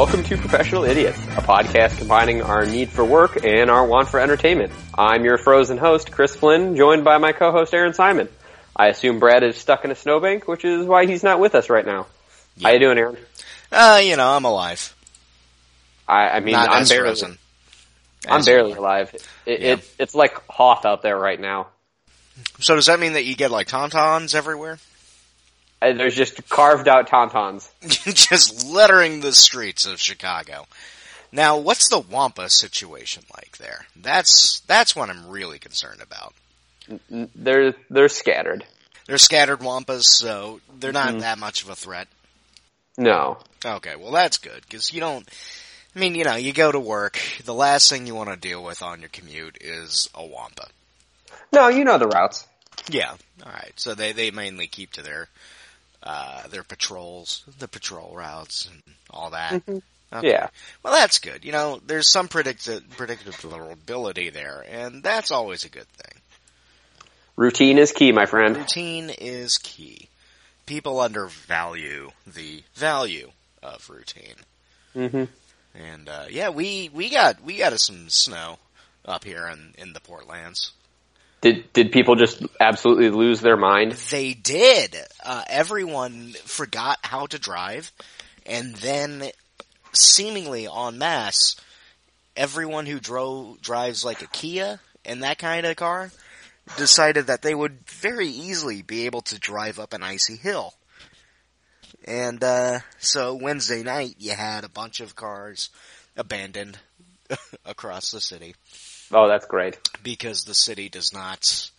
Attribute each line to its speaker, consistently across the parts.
Speaker 1: Welcome to Professional Idiots, a podcast combining our need for work and our want for entertainment. I'm your frozen host, Chris Flynn, joined by my co-host, Aaron Simon. I assume Brad is stuck in a snowbank, which is why he's not with us right now. How you doing, Aaron?
Speaker 2: Uh, you know, I'm alive.
Speaker 1: I, I mean,
Speaker 2: Not
Speaker 1: I'm barely,
Speaker 2: frozen.
Speaker 1: I'm
Speaker 2: As
Speaker 1: barely alive. It,
Speaker 2: Yeah.
Speaker 1: it, it's like Hoth out there right now.
Speaker 2: So does that mean that you get like tauntauns everywhere?
Speaker 1: Uh, There's just carved out tauntauns.
Speaker 2: Just littering the streets of Chicago. Now, what's the Wampa situation like there? That's that's what I'm really concerned about.
Speaker 1: They're they're scattered.
Speaker 2: They're scattered Wampas, so they're not
Speaker 1: Mhm.
Speaker 2: that much of a threat.
Speaker 1: No.
Speaker 2: Okay, well that's good because you don't. I mean, you know, you go to work. The last thing you want to deal with on your commute is a Wampa.
Speaker 1: No, you know the routes.
Speaker 2: Yeah. All right. So they they mainly keep to their uh their patrols, the patrol routes, and all that. Okay.
Speaker 1: Yeah.
Speaker 2: Well, that's good. You know, there's some predict- predictability there, and that's always a good thing.
Speaker 1: Routine is key, my friend.
Speaker 2: Routine is key. People undervalue the value of routine.
Speaker 1: hmm
Speaker 2: And uh, yeah, we we got we got us some snow up here in in the Portlands.
Speaker 1: Did did people just absolutely lose their mind?
Speaker 2: They did. Uh, everyone forgot how to drive, and then seemingly en masse, everyone who drove drives like a Kia and that kind of car decided that they would very easily be able to drive up an icy hill. And uh, so Wednesday night, you had a bunch of cars abandoned across the city
Speaker 1: Oh, that's great.
Speaker 2: because the city does not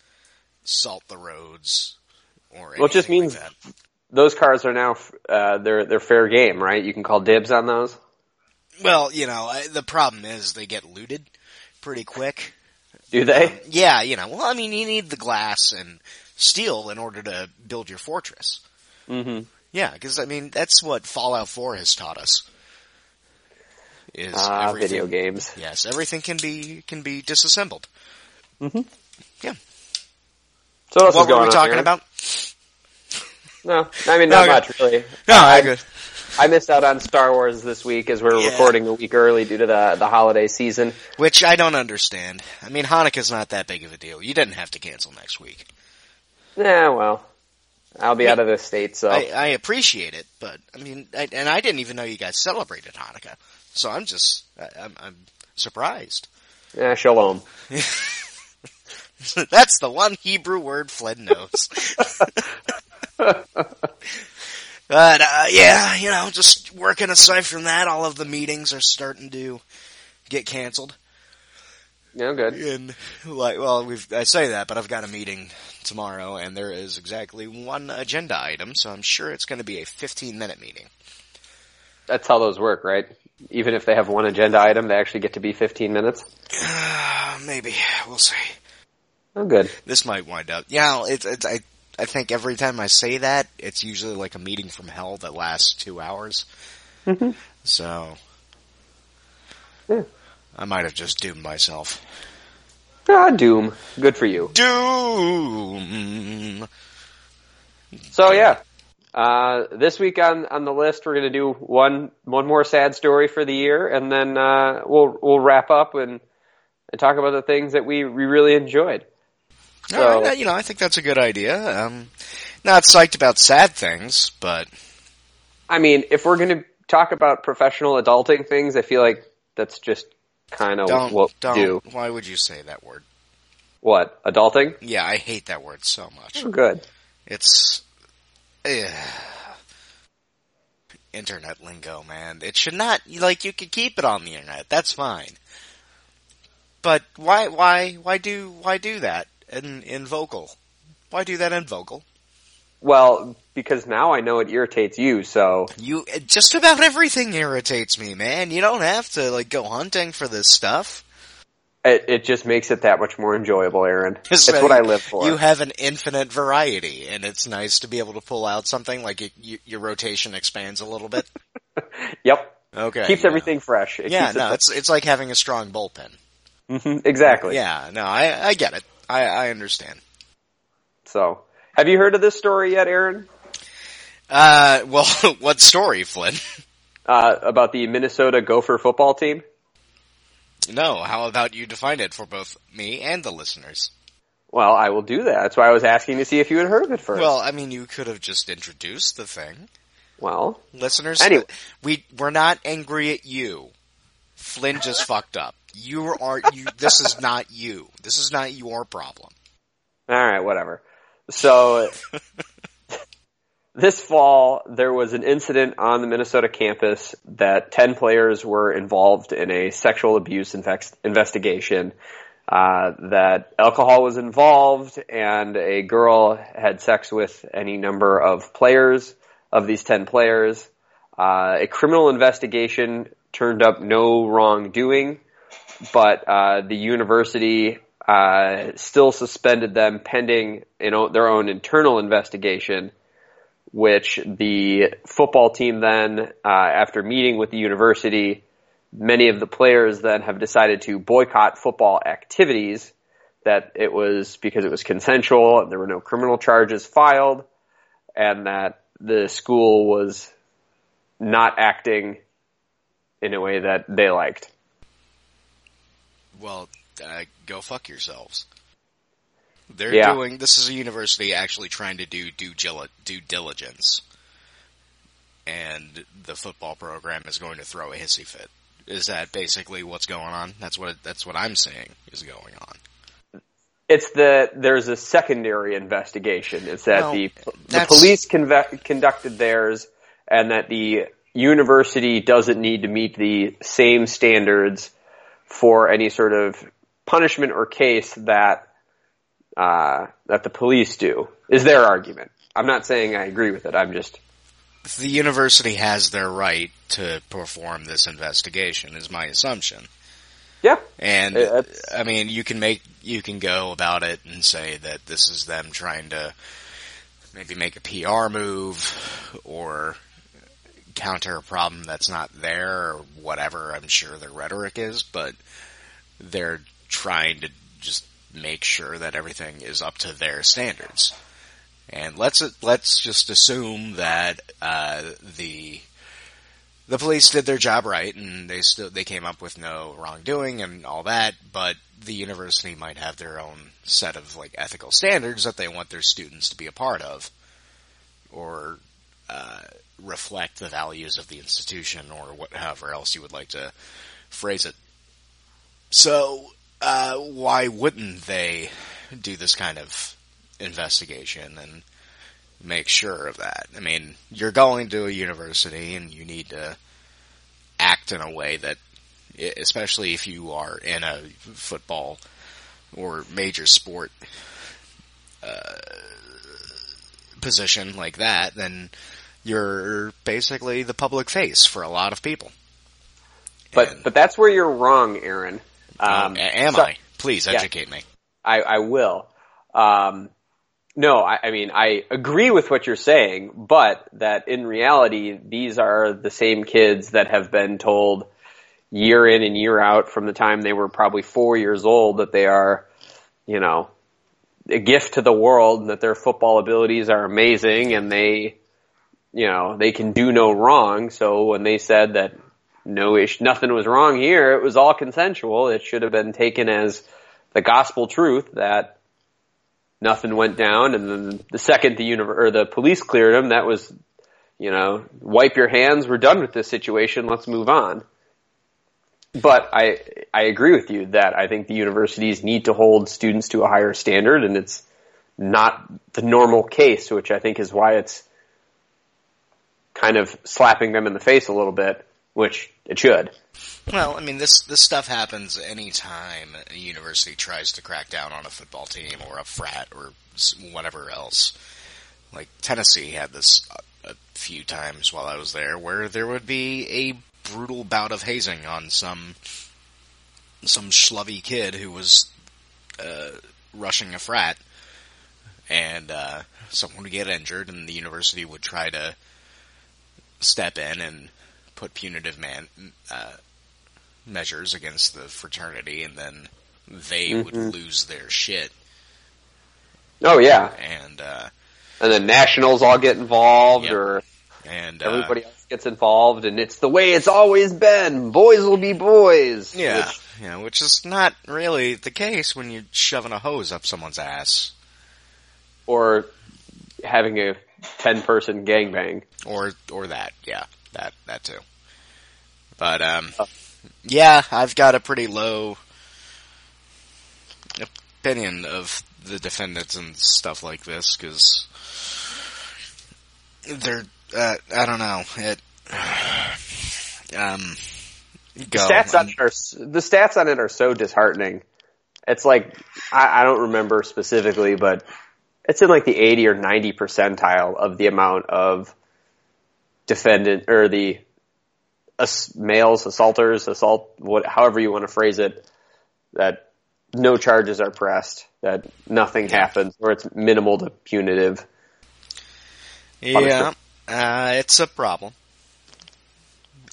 Speaker 2: salt the roads or
Speaker 1: Well, it just means-
Speaker 2: like that.
Speaker 1: Those cars are now uh, they're they're fair game, right? You can call dibs on those.
Speaker 2: Well, you know, I- the problem is they get looted pretty quick.
Speaker 1: Do they?
Speaker 2: Yeah, you know, well, I mean, you need the glass and steel in order to build your fortress.
Speaker 1: Mm-hmm.
Speaker 2: Yeah, because I mean, that's what Fallout 4 has taught us. Is
Speaker 1: Ah,
Speaker 2: everything-
Speaker 1: video games.
Speaker 2: Yes, everything can be can be disassembled.
Speaker 1: Mhm. Yeah. So
Speaker 2: what
Speaker 1: is
Speaker 2: were we
Speaker 1: on
Speaker 2: talking
Speaker 1: here?
Speaker 2: about?
Speaker 1: No, I mean not
Speaker 2: Okay.
Speaker 1: much really.
Speaker 2: No,
Speaker 1: I.
Speaker 2: I
Speaker 1: missed out on Star Wars this week as we're
Speaker 2: Yeah.
Speaker 1: recording a week early due to the the holiday season.
Speaker 2: Which I don't understand. I mean, Hanukkah's not that big of a deal. You didn't have to cancel next week.
Speaker 1: Yeah, well, I'll be out of the state, so
Speaker 2: I, I appreciate it, but I mean, I, and I didn't even know you guys celebrated Hanukkah, so I'm just, I, I'm, I'm surprised.
Speaker 1: yeah, shalom.
Speaker 2: That's the one Hebrew word Fled knows. but uh, yeah, you know, just working aside from that, all of the meetings are starting to get canceled.
Speaker 1: Yeah, good.
Speaker 2: And like, well, we've I say that, but I've got a meeting tomorrow, and there is exactly one agenda item, so I'm sure it's going to be a 15 minute meeting.
Speaker 1: That's how those work, right? Even if they have one agenda item, they actually get to be 15 minutes.
Speaker 2: Uh, maybe we'll see.
Speaker 1: Oh, good.
Speaker 2: This might wind up. Yeah, it's, it's I I think every time I say that, it's usually like a meeting from hell that lasts two hours.
Speaker 1: Mhm.
Speaker 2: So,
Speaker 1: Yeah.
Speaker 2: I might have just doomed myself.
Speaker 1: Ah, Doom. Good for you.
Speaker 2: Doom.
Speaker 1: So yeah, uh, this week on on the list, we're gonna do one one more sad story for the year, and then uh, we'll we'll wrap up and and talk about the things that we we really enjoyed. So-
Speaker 2: uh, you know, I think that's a good idea. Um, not psyched about sad things, but
Speaker 1: I mean, if we're gonna talk about professional adulting things, I feel like that's just kind of what
Speaker 2: don't.
Speaker 1: do.
Speaker 2: Why would you say that word?
Speaker 1: What adulting?
Speaker 2: Yeah, I hate that word so much.
Speaker 1: Oh, good.
Speaker 2: It's eh, internet lingo, man. It should not like you could keep it on the internet. That's fine. But why why why do why do that in in vocal? Why do that in vocal?
Speaker 1: Well, because now I know it irritates you, so
Speaker 2: You just about everything irritates me, man. You don't have to like go hunting for this stuff.
Speaker 1: it, it just makes it that much more enjoyable, Aaron. It's what I live for.
Speaker 2: You have an infinite variety, and it's nice to be able to pull out something like you, you, your rotation expands a little bit.
Speaker 1: yep.
Speaker 2: Okay,
Speaker 1: Keeps
Speaker 2: yeah.
Speaker 1: everything fresh. It
Speaker 2: Yeah,
Speaker 1: keeps it
Speaker 2: no, it's it's like having a strong bullpen.
Speaker 1: Mhm, exactly.
Speaker 2: Yeah, no, I I get it. I I understand.
Speaker 1: So, have you heard of this story yet, Aaron?
Speaker 2: Uh, well, what story, Flynn?
Speaker 1: Uh, about the Minnesota Gopher football team?
Speaker 2: No, how about you define it for both me and the listeners?
Speaker 1: Well, I will do that. That's why I was asking to see if you had heard of it first.
Speaker 2: Well, I mean, you could have just introduced the thing.
Speaker 1: well,
Speaker 2: Listeners,
Speaker 1: Anyway.
Speaker 2: we, we're not angry at you. Flynn just fucked up. You are, you, this is not you. This is not your problem.
Speaker 1: all right, whatever. So this fall, there was an incident on the Minnesota campus that 10 players were involved in a sexual abuse investigation. Uh, that alcohol was involved and a girl had sex with any number of players of these 10 players. Uh, a criminal investigation turned up no wrongdoing, but uh, the university uh, still suspended them pending you know, their own internal investigation, which the football team then, uh, after meeting with the university, many of the players then have decided to boycott football activities. That it was because it was consensual and there were no criminal charges filed, and that the school was not acting in a way that they liked.
Speaker 2: Well, uh, go fuck yourselves. They're
Speaker 1: Yeah.
Speaker 2: doing, this is a university actually trying to do due, due diligence. And the football program is going to throw a hissy fit. Is that basically what's going on? That's what, that's what I'm saying is going on.
Speaker 1: It's the there's a secondary investigation. It's that
Speaker 2: Well,
Speaker 1: the the police conve- conducted theirs, and that the university doesn't need to meet the same standards for any sort of punishment or case that uh, that the police do. Is their argument? I'm not saying I agree with it. I'm just
Speaker 2: The university has their right to perform this investigation is my assumption.
Speaker 1: yeah.
Speaker 2: And
Speaker 1: Uh, that's-
Speaker 2: I mean, you can make you can go about it and say that this is them trying to maybe make a PR move or counter a problem that's not there or whatever. I'm sure their rhetoric is, but they're trying to just make sure that everything is up to their standards. And let's let's just assume that uh, the the police did their job right and they still they came up with no wrongdoing and all that, but the university might have their own set of like ethical standards that they want their students to be a part of or uh, reflect the values of the institution or whatever else you would like to phrase it. So, uh, why wouldn't they do this kind of investigation and make sure of that? I mean, you're going to a university and you need to act in a way that, especially if you are in a football or major sport, uh, position like that, then you're basically the public face for a lot of people.
Speaker 1: But
Speaker 2: And-
Speaker 1: but that's where you're wrong, Aaron. Um,
Speaker 2: Um, am
Speaker 1: so-
Speaker 2: I? Please
Speaker 1: Yeah.
Speaker 2: educate me.
Speaker 1: I, I will. Um, no, I, I mean, I agree with what you're saying, but that in reality, these are the same kids that have been told year in and year out from the time they were probably four years old that they are, you know, a gift to the world and that their football abilities are amazing and they, you know, they can do no wrong. So when they said that no ish, nothing was wrong here, it was all consensual. It should have been taken as the gospel truth that nothing went down, and then the second the univer- or the police cleared him, that was, you know, wipe your hands. We're done with this situation. Let's move on. But I I agree with you that I think the universities need to hold students to a higher standard, and it's not the normal case, which I think is why it's kind of slapping them in the face a little bit, which it should.
Speaker 2: Well, I mean, this this stuff happens anytime a university tries to crack down on a football team or a frat or whatever else. Like Tennessee had this a, a few times while I was there, where there would be a brutal bout of hazing on some some schlubby kid who was uh, rushing a frat, and uh, someone would get injured, and the university would try to step in and put punitive man uh, measures against the fraternity, and then they would
Speaker 1: Mhm.
Speaker 2: lose their shit.
Speaker 1: Oh yeah,
Speaker 2: And uh,
Speaker 1: and then nationals all get involved,
Speaker 2: Yep.
Speaker 1: or
Speaker 2: and uh,
Speaker 1: everybody else gets involved, and it's the way it's always been. Boys will be boys.
Speaker 2: Yeah,
Speaker 1: Which-
Speaker 2: yeah, which is not really the case when you're shoving a hose up someone's ass,
Speaker 1: or having a ten-person gangbang.
Speaker 2: or or that. Yeah, that that too. But um, yeah, I've got a pretty low opinion of the defendants and stuff like this because they're. Uh, I don't know. It. Um. Go.
Speaker 1: stats on it are the stats on it are so disheartening. It's like I, I don't remember specifically, but it's in like the eighty or ninety percentile of the amount of defendant or the ass, males, assaulters, assault, what, however you want to phrase it, that no charges are pressed, that nothing happens, or it's minimal to punitive.
Speaker 2: Yeah, uh, it's a problem.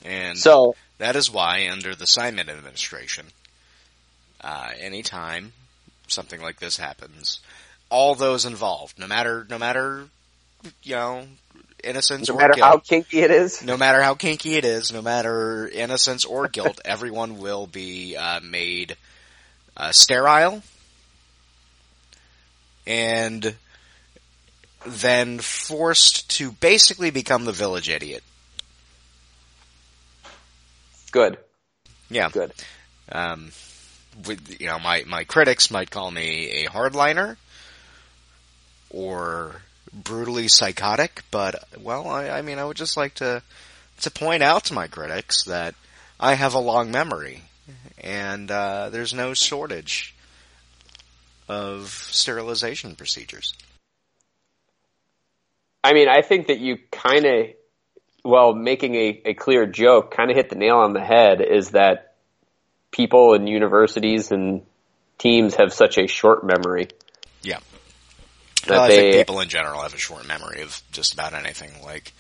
Speaker 2: And
Speaker 1: So
Speaker 2: that is why, under the Simon administration, uh, anytime something like this happens, all those involved, no matter, no matter, you know, innocence
Speaker 1: no
Speaker 2: or
Speaker 1: matter
Speaker 2: guilt,
Speaker 1: how kinky it is,
Speaker 2: no matter how kinky it is, no matter innocence or guilt, everyone will be uh, made uh, sterile and then forced to basically become the village idiot.
Speaker 1: good,
Speaker 2: Yeah.
Speaker 1: good.
Speaker 2: Um, with, you know, my, my critics might call me a hardliner or brutally psychotic, but, well, I, I mean, I would just like to, to point out to my critics that I have a long memory and, uh, there's no shortage of sterilization procedures.
Speaker 1: I mean, I think that you kind of, well, making a, a clear joke kind of hit the nail on the head is that people in universities and teams have such a short memory. That
Speaker 2: Well, I
Speaker 1: they,
Speaker 2: think people in general have a short memory of just about anything. Like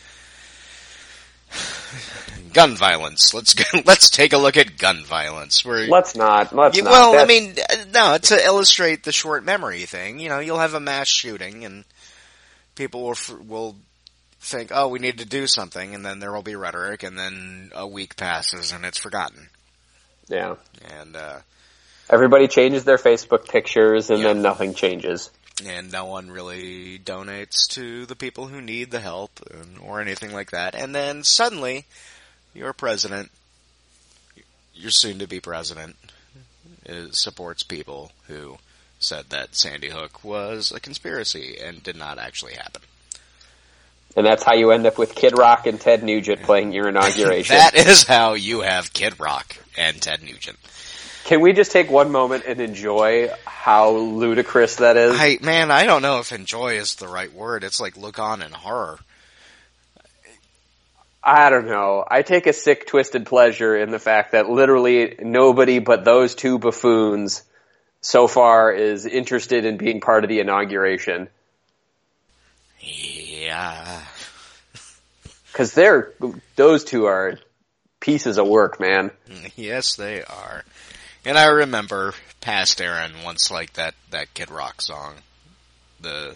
Speaker 2: gun violence. Let's go, let's take a look at gun violence. Where
Speaker 1: let's not, let's not.
Speaker 2: well, I mean, uh, no, to illustrate the short memory thing, you know, you'll have a mass shooting and people will, will think, oh, we need to do something, and then there will be rhetoric, and then a week passes and it's forgotten.
Speaker 1: yeah.
Speaker 2: And, uh,
Speaker 1: Everybody changes their Facebook pictures and
Speaker 2: Yeah.
Speaker 1: then nothing changes.
Speaker 2: And no one really donates to the people who need the help and, or anything like that. And then suddenly, your president, your soon to be president, is, supports people who said that Sandy Hook was a conspiracy and did not actually happen.
Speaker 1: And that's how you end up with Kid Rock and Ted Nugent playing your inauguration.
Speaker 2: That is how you have Kid Rock and Ted Nugent.
Speaker 1: Can we just take one moment and enjoy how ludicrous that is?
Speaker 2: I, man, I don't know if enjoy is the right word. It's like look on in horror.
Speaker 1: I don't know. I take a sick, twisted pleasure in the fact that literally nobody but those two buffoons so far is interested in being part of the inauguration.
Speaker 2: Yeah.
Speaker 1: Cause they're, those two are pieces of work, man.
Speaker 2: Yes, they are. And I remember past Aaron once like that, that Kid Rock song. The,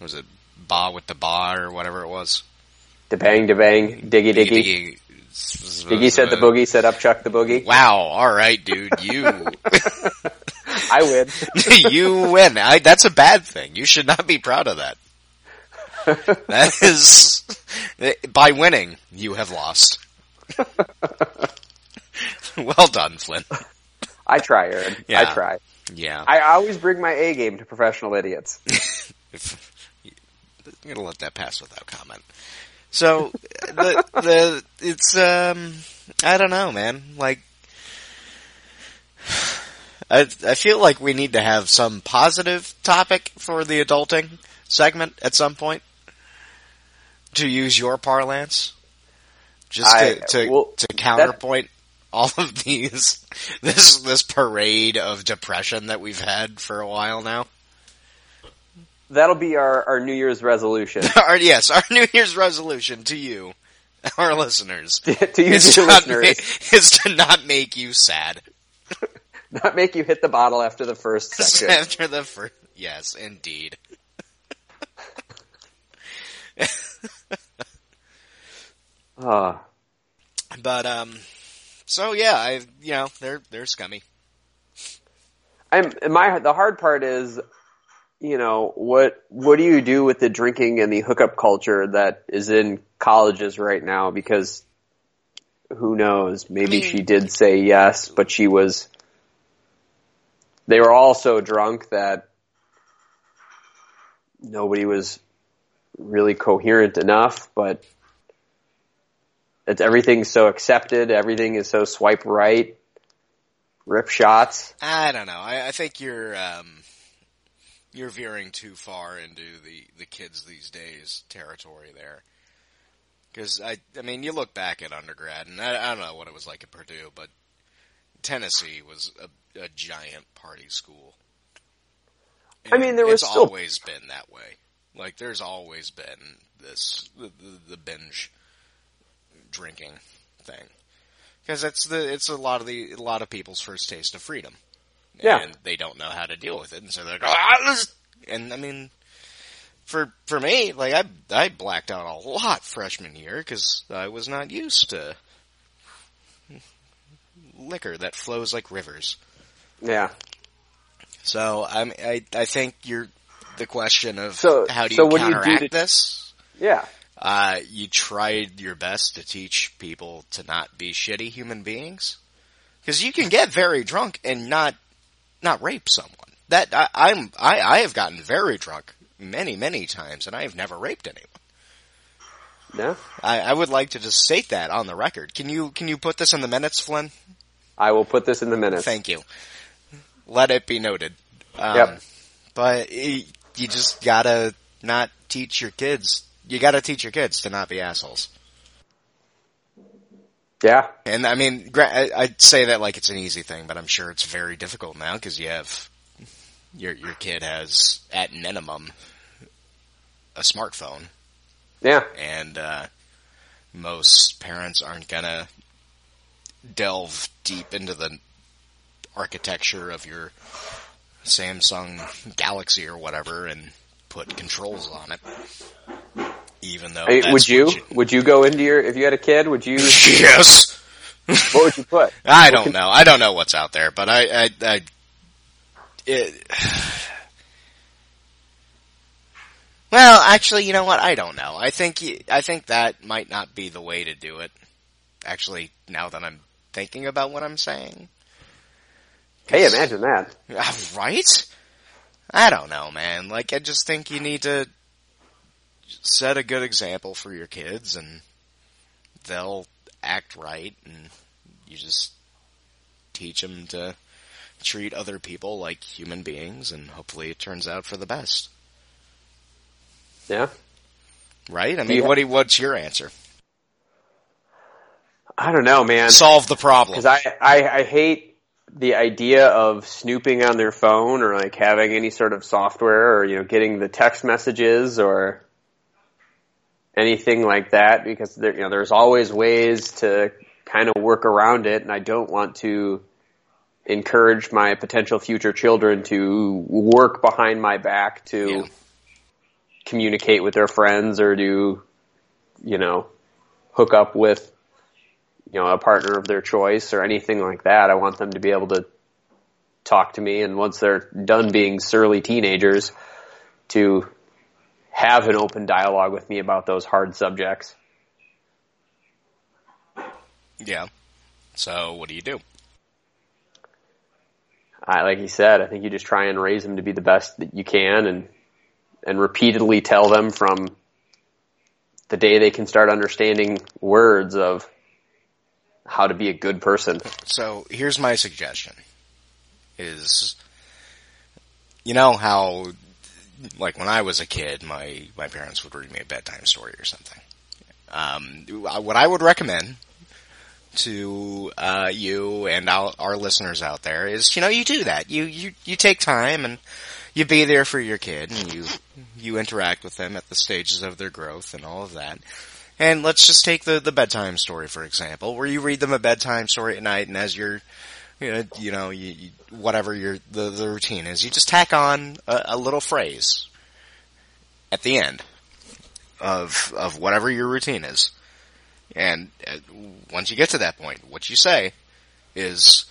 Speaker 2: was it Ba with the Ba or whatever it was?
Speaker 1: Da bang, da bang, diggy diggy. Diggy said the boogie, said up Chuck the boogie.
Speaker 2: Wow, alright dude, you,
Speaker 1: I win.
Speaker 2: you win. I, that's a bad thing. You should not be proud of that. That is, by winning, you have lost. well done, Flynn.
Speaker 1: I try, Aaron. I
Speaker 2: Yeah.
Speaker 1: try.
Speaker 2: Yeah.
Speaker 1: I always bring my A game to professional idiots.
Speaker 2: I'm gonna let that pass without comment. So the the it's um I don't know, man. Like I I feel like we need to have some positive topic for the adulting segment at some point. To use your parlance, just
Speaker 1: I-
Speaker 2: to to,
Speaker 1: well,
Speaker 2: to counterpoint all of these this this parade of depression that we've had for a while now.
Speaker 1: That'll be our, our New Year's resolution.
Speaker 2: our, yes, our New Year's resolution to you, our listeners,
Speaker 1: to
Speaker 2: is to,
Speaker 1: your listeners,
Speaker 2: make, is to not make you sad
Speaker 1: not make you hit the bottle after the first section.
Speaker 2: after the first. Yes, indeed.
Speaker 1: Uh,
Speaker 2: But um, so yeah, I you know they're they're scummy.
Speaker 1: I'm my the hard part is, you know, what what do you do with the drinking and the hookup culture that is in colleges right now? Because who knows? Maybe
Speaker 2: I mean-
Speaker 1: she hmm. did say yes, but she was. They were all so drunk that nobody was really coherent enough. But it's everything's so accepted. Everything is so swipe right. Rip shots.
Speaker 2: I don't know. I, I think you're um, you're veering too far into the the kids these days territory there. Because I, I mean, you look back at undergrad, and I, I don't know what it was like at Purdue, but Tennessee was a, a giant party school.
Speaker 1: I mean, there was
Speaker 2: it's
Speaker 1: still-
Speaker 2: always been that way. Like, there's always been this the, the, the binge drinking thing because it's the it's a lot of the a lot of people's first taste of freedom.
Speaker 1: Yeah.
Speaker 2: and they don't know how to deal with it, and so they're like, ah, and I mean, for for me, like I I blacked out a lot freshman year because I was not used to liquor that flows like rivers.
Speaker 1: Yeah.
Speaker 2: So I'm I I think you're the question of
Speaker 1: So-
Speaker 2: how do you
Speaker 1: so what do you do
Speaker 2: counteract
Speaker 1: to-
Speaker 2: this?
Speaker 1: Yeah.
Speaker 2: Uh, you tried your best to teach people to not be shitty human beings, because you can get very drunk and not not rape someone. That I, I'm I, I have gotten very drunk many many times, and I have never raped anyone.
Speaker 1: Yeah.
Speaker 2: I, I would like to just state that on the record. Can you can you put this in the minutes, Flynn?
Speaker 1: I will put this in the minutes.
Speaker 2: Thank you. Let it be noted. Um,
Speaker 1: Yep.
Speaker 2: But y- you just gotta not teach your kids. You gotta teach your kids to not be assholes.
Speaker 1: Yeah.
Speaker 2: And I mean, I- I'd say that like it's an easy thing, but I'm sure it's very difficult now because you have your your kid has at minimum a smartphone,
Speaker 1: Yeah.
Speaker 2: and uh, most parents aren't gonna delve deep into the architecture of your Samsung Galaxy or whatever and put controls on it. Even though,
Speaker 1: would you,
Speaker 2: what
Speaker 1: would you go into your if you had a kid? Would you?
Speaker 2: yes.
Speaker 1: what would you put?
Speaker 2: I don't know. I don't know what's out there, but I, I, I it, well, actually, you know what? I don't know. I think, I think that might not be the way to do it. Actually, now that I'm thinking about what I'm saying.
Speaker 1: Hey, imagine that.
Speaker 2: Right? I don't know, man. Like, I just think you need to set a good example for your kids and they'll act right and you just teach them to treat other people like human beings and hopefully it turns out for the best.
Speaker 1: Yeah.
Speaker 2: Right? I mean,
Speaker 1: Yeah.
Speaker 2: what you- what's your answer?
Speaker 1: I don't know, man.
Speaker 2: Solve the problem.
Speaker 1: Because I, I, I hate the idea of snooping on their phone or like having any sort of software or, you know, getting the text messages or anything like that because there, you know, there's always ways to kind of work around it and I don't want to encourage my potential future children to work behind my back to
Speaker 2: Yeah.
Speaker 1: communicate with their friends or to, you know, hook up with you know, a partner of their choice or anything like that. I want them to be able to talk to me and once they're done being surly teenagers to have an open dialogue with me about those hard subjects.
Speaker 2: yeah. So, what do you do?
Speaker 1: I, like you said, I think you just try and raise them to be the best that you can and, and repeatedly tell them from the day they can start understanding words of how to be a good person.
Speaker 2: So here's my suggestion: is you know how, like when I was a kid, my my parents would read me a bedtime story or something. Um, what I would recommend to uh, you and our, our listeners out there is, you know, you do that. You you you take time and you be there for your kid, and you you interact with them at the stages of their growth and all of that. And let's just take the, the bedtime story, for example, where you read them a bedtime story at night and as you're, you know, you know you, you, whatever your, the, the routine is, you just tack on a, a little phrase at the end of, of whatever your routine is. And uh, once you get to that point, what you say is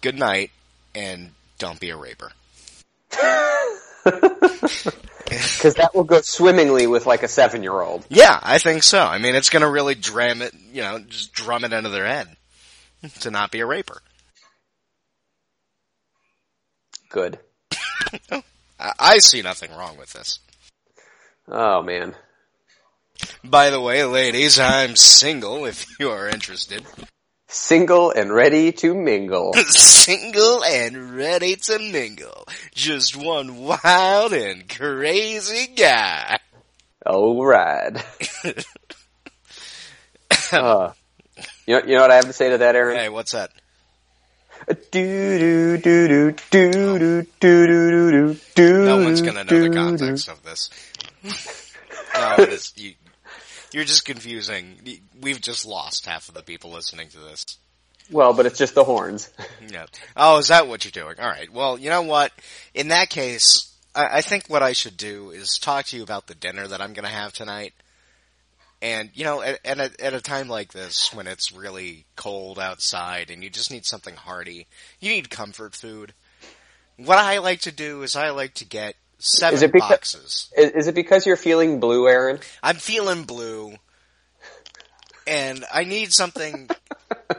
Speaker 2: good night and don't be a raper.
Speaker 1: Because that will go swimmingly with like a seven year old.
Speaker 2: Yeah, I think so. I mean, it's going to really dram it, you know, just drum it into their head to not be a raper.
Speaker 1: Good.
Speaker 2: I, I see nothing wrong with this.
Speaker 1: Oh man.
Speaker 2: By the way, ladies, I'm single if you are interested.
Speaker 1: Single and ready to mingle.
Speaker 2: Single and ready to mingle. Just one wild and crazy guy.
Speaker 1: All right. uh, you, know, you know what I have to say to that, Aaron?
Speaker 2: Hey, what's that? No one's gonna know the context of this. No, it's you, you're just confusing. We've just lost half of the people listening to this.
Speaker 1: Well, but it's just the horns.
Speaker 2: Yeah. Oh, is that what you're doing? All right. Well, you know what? In that case, I, I think what I should do is talk to you about the dinner that I'm going to have tonight. And you know, at, at, a, at a time like this, when it's really cold outside and you just need something hearty, you need comfort food. What I like to do is I like to get seven
Speaker 1: Is it because-
Speaker 2: boxes.
Speaker 1: Is, it because you're feeling blue, Aaron?
Speaker 2: I'm feeling blue, and I need something,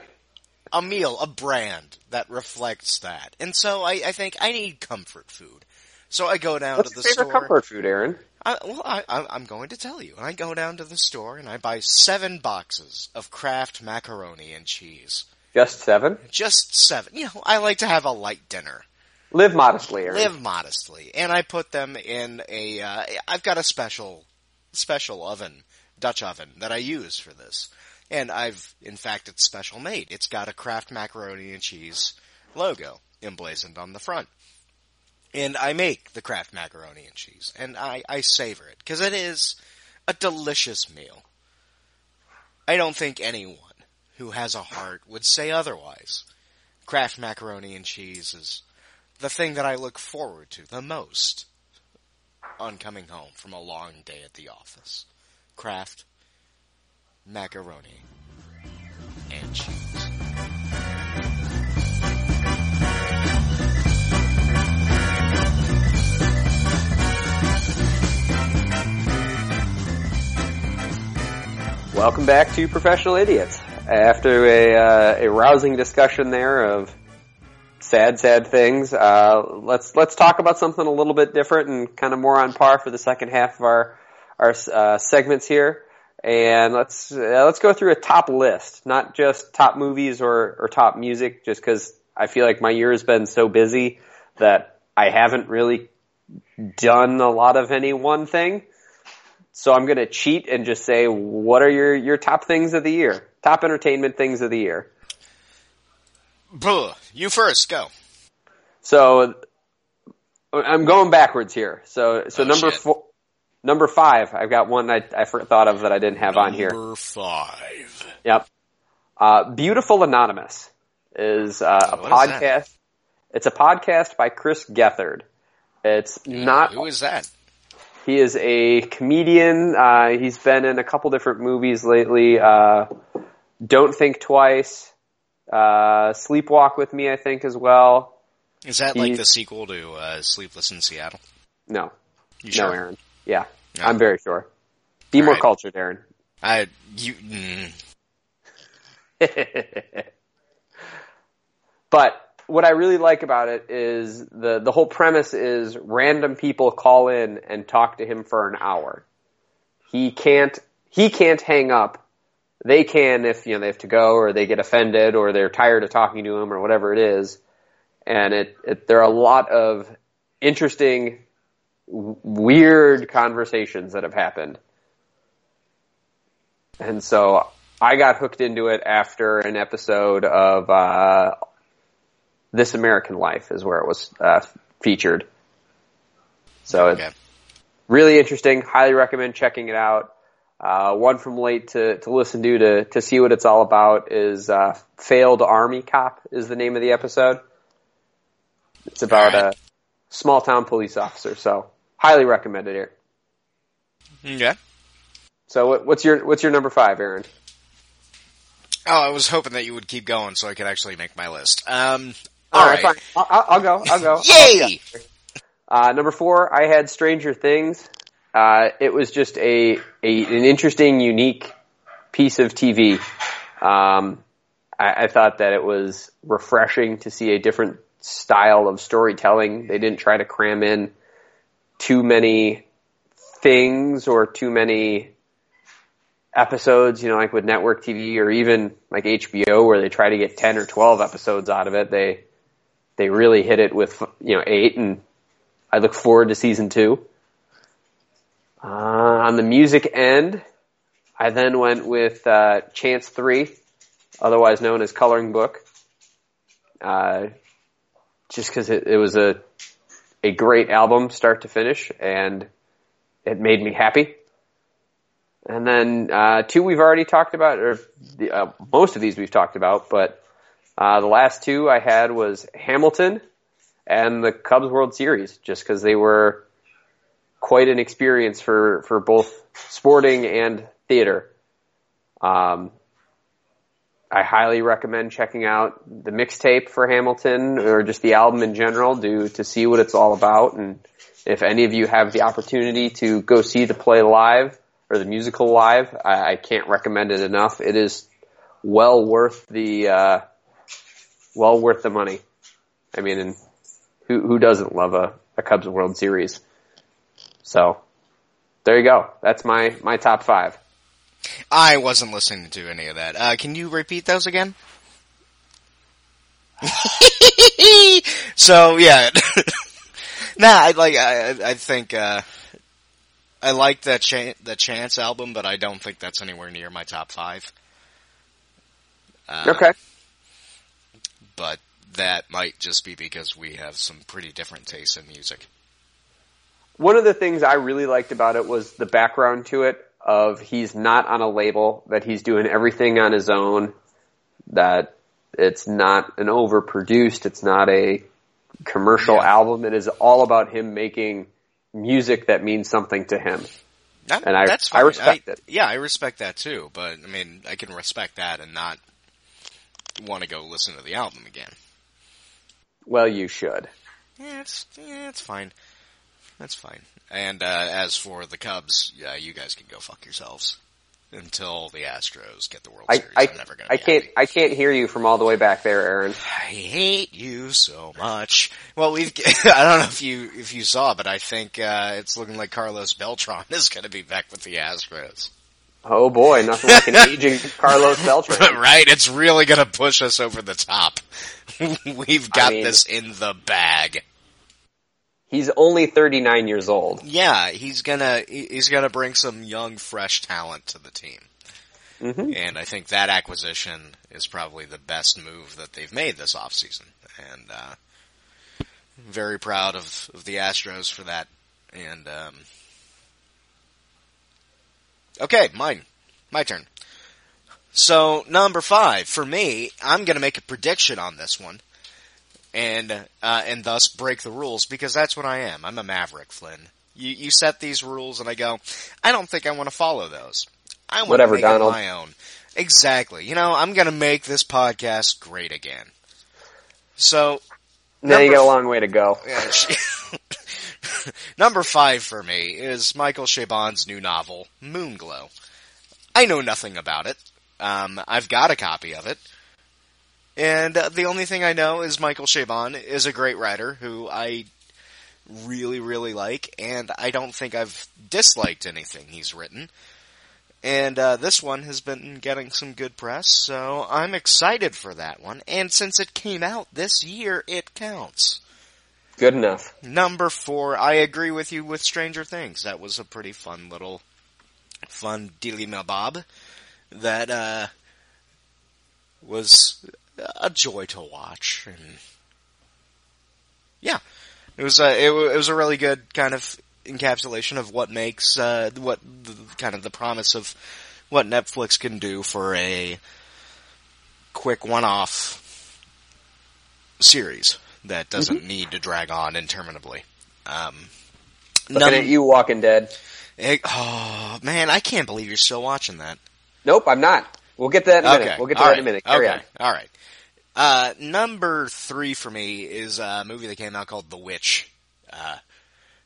Speaker 2: a meal, a brand that reflects that. And so I, I think I need comfort food. So I go down
Speaker 1: What's
Speaker 2: to
Speaker 1: your
Speaker 2: the
Speaker 1: favorite
Speaker 2: store.
Speaker 1: comfort food, Aaron?
Speaker 2: I, well, I, I, I'm going to tell you. And I go down to the store and I buy seven boxes of Kraft macaroni and cheese.
Speaker 1: Just seven?
Speaker 2: Just seven. You know, I like to have a light dinner.
Speaker 1: Live modestly, Aaron.
Speaker 2: Live modestly, and I put them in a. Uh, I've got a special, special oven, Dutch oven that I use for this, and I've, in fact, it's special made. It's got a Kraft macaroni and cheese logo emblazoned on the front, and I make the Kraft macaroni and cheese, and I, I savor it because it is a delicious meal. I don't think anyone who has a heart would say otherwise. Kraft macaroni and cheese is the thing that I look forward to the most on coming home from a long day at the office. Kraft macaroni and cheese.
Speaker 1: Welcome back to Professional Idiots. After a uh, a rousing discussion there of sad, sad things, uh, let's let's talk about something a little bit different and kind of more on par for the second half of our our uh, segments here. And let's uh, let's go through a top list, not just top movies or or top music, just because I feel like my year has been so busy that I haven't really done a lot of any one thing. So I'm going to cheat and just say, what are your, your top things of the year? Top entertainment things of the year.
Speaker 2: Buh, you first, go.
Speaker 1: So I'm going backwards here. So so
Speaker 2: Oh,
Speaker 1: number
Speaker 2: shit.
Speaker 1: four, number five. I've got one I I thought of that I didn't have on here.
Speaker 2: Number five.
Speaker 1: Yep. Uh, Beautiful Anonymous is uh, a
Speaker 2: what is
Speaker 1: podcast. It's a podcast by Chris Gethard. It's not
Speaker 2: Who is that?
Speaker 1: He is a comedian. Uh, he's been in a couple different movies lately. Uh, Don't Think Twice. Uh, Sleepwalk with Me, I think, as well.
Speaker 2: Is that like the sequel to uh, Sleepless in Seattle?
Speaker 1: No.
Speaker 2: You
Speaker 1: No. Aaron. Yeah.
Speaker 2: No.
Speaker 1: I'm very sure. Be
Speaker 2: All
Speaker 1: more
Speaker 2: right.
Speaker 1: cultured, Aaron.
Speaker 2: I you mm,
Speaker 1: but what I really like about it is the the whole premise is random people call in and talk to him for an hour. He can't he can't hang up. They can if you know they have to go or they get offended or they're tired of talking to him or whatever it is. And it, it there are a lot of interesting w- weird conversations that have happened. And so I got hooked into it after an episode of uh, This American Life is where it was uh, featured. So
Speaker 2: okay.
Speaker 1: it's really interesting. Highly recommend checking it out. Uh, one from late to, to listen to, to to see what it's all about is uh, Failed Army Cop is the name of the episode. It's about
Speaker 2: Alright.
Speaker 1: a small town police officer. So highly recommended here.
Speaker 2: Yeah.
Speaker 1: So what, what's your what's your number five, Aaron?
Speaker 2: Oh, I was hoping that you would keep going so I could actually make my list. Um,
Speaker 1: all right, fine. I'll, I'll go. I'll go.
Speaker 2: Yay!
Speaker 1: Uh, number four, I had Stranger Things. Uh, it was just a, a an interesting, unique piece of TV. Um, I, I thought that it was refreshing to see a different style of storytelling. They didn't try to cram in too many things or too many episodes, you know, like with network TV or even like HBO where they try to get 10 or 12 episodes out of it. They, they really hit it with, you know, eight and I look forward to season two. Uh, on the music end, I then went with, uh, Chance 3, otherwise known as Coloring Book. Uh, just cause it, it was a, a great album start to finish and it made me happy. And then uh, two we've already talked about, or the, uh, most of these we've talked about, but uh, the last two I had was Hamilton and the Cubs World Series, just because they were quite an experience for for both sporting and theater. Um, I highly recommend checking out the mixtape for Hamilton or just the album in general to to see what it's all about. And if any of you have the opportunity to go see the play live or the musical live, I, I can't recommend it enough. It is well worth the uh, well worth the money. I mean, who who doesn't love a, a Cubs World Series? So there you go. That's my my top five.
Speaker 2: I wasn't listening to any of that. Uh, can you repeat those again? so yeah, nah. I like. I I think uh, I like that Ch- the Chance album, but I don't think that's anywhere near my top five.
Speaker 1: Uh, okay.
Speaker 2: But that might just be because we have some pretty different tastes in music.
Speaker 1: One of the things I really liked about it was the background to it of he's not on a label, that he's doing everything on his own, that it's not an overproduced, it's not a commercial yeah. album. It is all about him making music that means something to him.
Speaker 2: That,
Speaker 1: and I,
Speaker 2: that's
Speaker 1: fine. I respect
Speaker 2: I,
Speaker 1: it.
Speaker 2: Yeah, I respect that too. But I mean, I can respect that and not want to go listen to the album again.
Speaker 1: Well, you should.
Speaker 2: Yeah, it's yeah, it's fine. That's fine. And uh, as for the Cubs, yeah, you guys can go fuck yourselves until the Astros get the World
Speaker 1: I,
Speaker 2: Series.
Speaker 1: I,
Speaker 2: am never gonna.
Speaker 1: I can't.
Speaker 2: Happy.
Speaker 1: I can't hear you from all the way back there, Aaron.
Speaker 2: I hate you so much. Well, we've. I don't know if you if you saw, but I think uh, it's looking like Carlos Beltran is going to be back with the Astros.
Speaker 1: Oh boy, nothing like an aging Carlos Beltran.
Speaker 2: right, it's really going to push us over the top. we've got I mean, this in the bag.
Speaker 1: He's only 39 years old.
Speaker 2: Yeah, he's gonna he's gonna bring some young, fresh talent to the team.
Speaker 1: Mm-hmm.
Speaker 2: And I think that acquisition is probably the best move that they've made this offseason. And, uh, very proud of, of the Astros for that. And, um, okay, mine. My turn. So, number five, for me, I'm gonna make a prediction on this one. And, uh, and thus break the rules because that's what I am. I'm a maverick, Flynn. You, you set these rules and I go, I don't think I want to follow those. I want
Speaker 1: Whatever,
Speaker 2: to make
Speaker 1: Donald.
Speaker 2: my own. Exactly. You know, I'm gonna make this podcast great again. So.
Speaker 1: Now you got a long way to go.
Speaker 2: Yeah, number five for me is Michael Chabon's new novel, Moonglow. I know nothing about it. Um, I've got a copy of it. And uh, the only thing I know is Michael Chabon is a great writer who I really, really like, and I don't think I've disliked anything he's written. And uh, this one has been getting some good press, so I'm excited for that one. And since it came out this year, it counts.
Speaker 1: Good enough.
Speaker 2: Number four, I agree with you with Stranger Things. That was a pretty fun little, fun dealy bob that uh, was a joy to watch. And yeah, it was a it, it was a really good kind of encapsulation of what makes uh, what the, kind of the promise of what Netflix can do for a quick one-off series that doesn't mm-hmm. need to drag on interminably. Um,
Speaker 1: Looking none, at you, Walking Dead.
Speaker 2: It, oh man, I can't believe you're still watching that.
Speaker 1: Nope, I'm not. We'll get to that in a minute.
Speaker 2: Okay.
Speaker 1: We'll get to
Speaker 2: All
Speaker 1: that
Speaker 2: right.
Speaker 1: in a minute. Carry
Speaker 2: okay.
Speaker 1: on.
Speaker 2: All right. Uh, number three for me is a movie that came out called The Witch. Uh,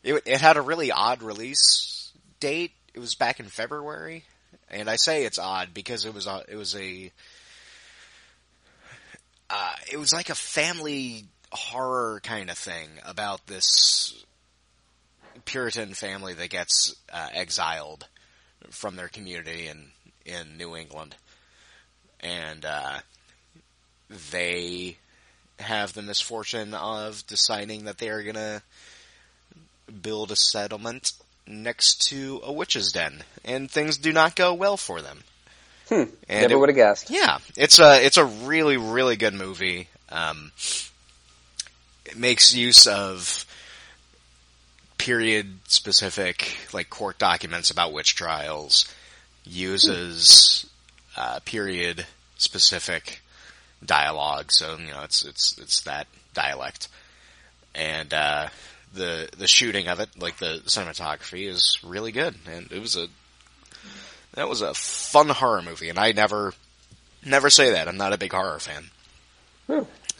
Speaker 2: it, it had a really odd release date. It was back in February, and I say it's odd because it was a, it was a, uh, it was like a family horror kind of thing about this Puritan family that gets uh, exiled from their community in in New England, and uh, they have the misfortune of deciding that they are gonna build a settlement next to a witch's den, and things do not go well for them.
Speaker 1: Hmm.
Speaker 2: And
Speaker 1: Never would have guessed.
Speaker 2: yeah, it's a it's a really really good movie. Um, it makes use of period specific like court documents about witch trials. Uses uh, period specific dialogue, so you know it's it's it's that dialect, and uh, the the shooting of it, like the cinematography, is really good, and it was a that was a fun horror movie, and I never never say that. I'm not a big horror fan.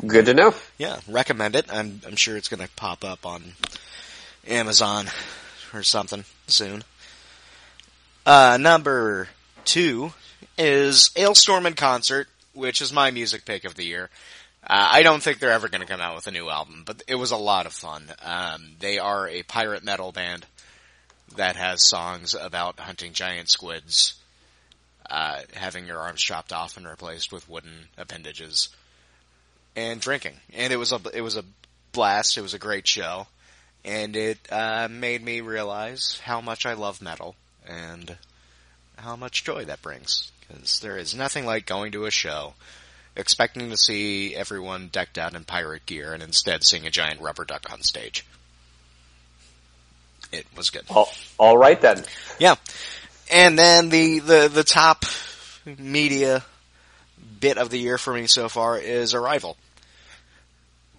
Speaker 1: Good to know.
Speaker 2: Yeah, recommend it. I'm I'm sure it's going to pop up on Amazon or something soon. Uh, number two is Alestorm in Concert, which is my music pick of the year. Uh, I don't think they're ever going to come out with a new album, but it was a lot of fun. Um, they are a pirate metal band that has songs about hunting giant squids, uh, having your arms chopped off and replaced with wooden appendages, and drinking. And it was a it was a blast. It was a great show, and it uh, made me realize how much I love metal and how much joy that brings. Because there is nothing like going to a show, expecting to see everyone decked out in pirate gear, and instead seeing a giant rubber duck on stage. It was good.
Speaker 1: All, all right then.
Speaker 2: Yeah. And then the, the, the top media bit of the year for me so far is Arrival.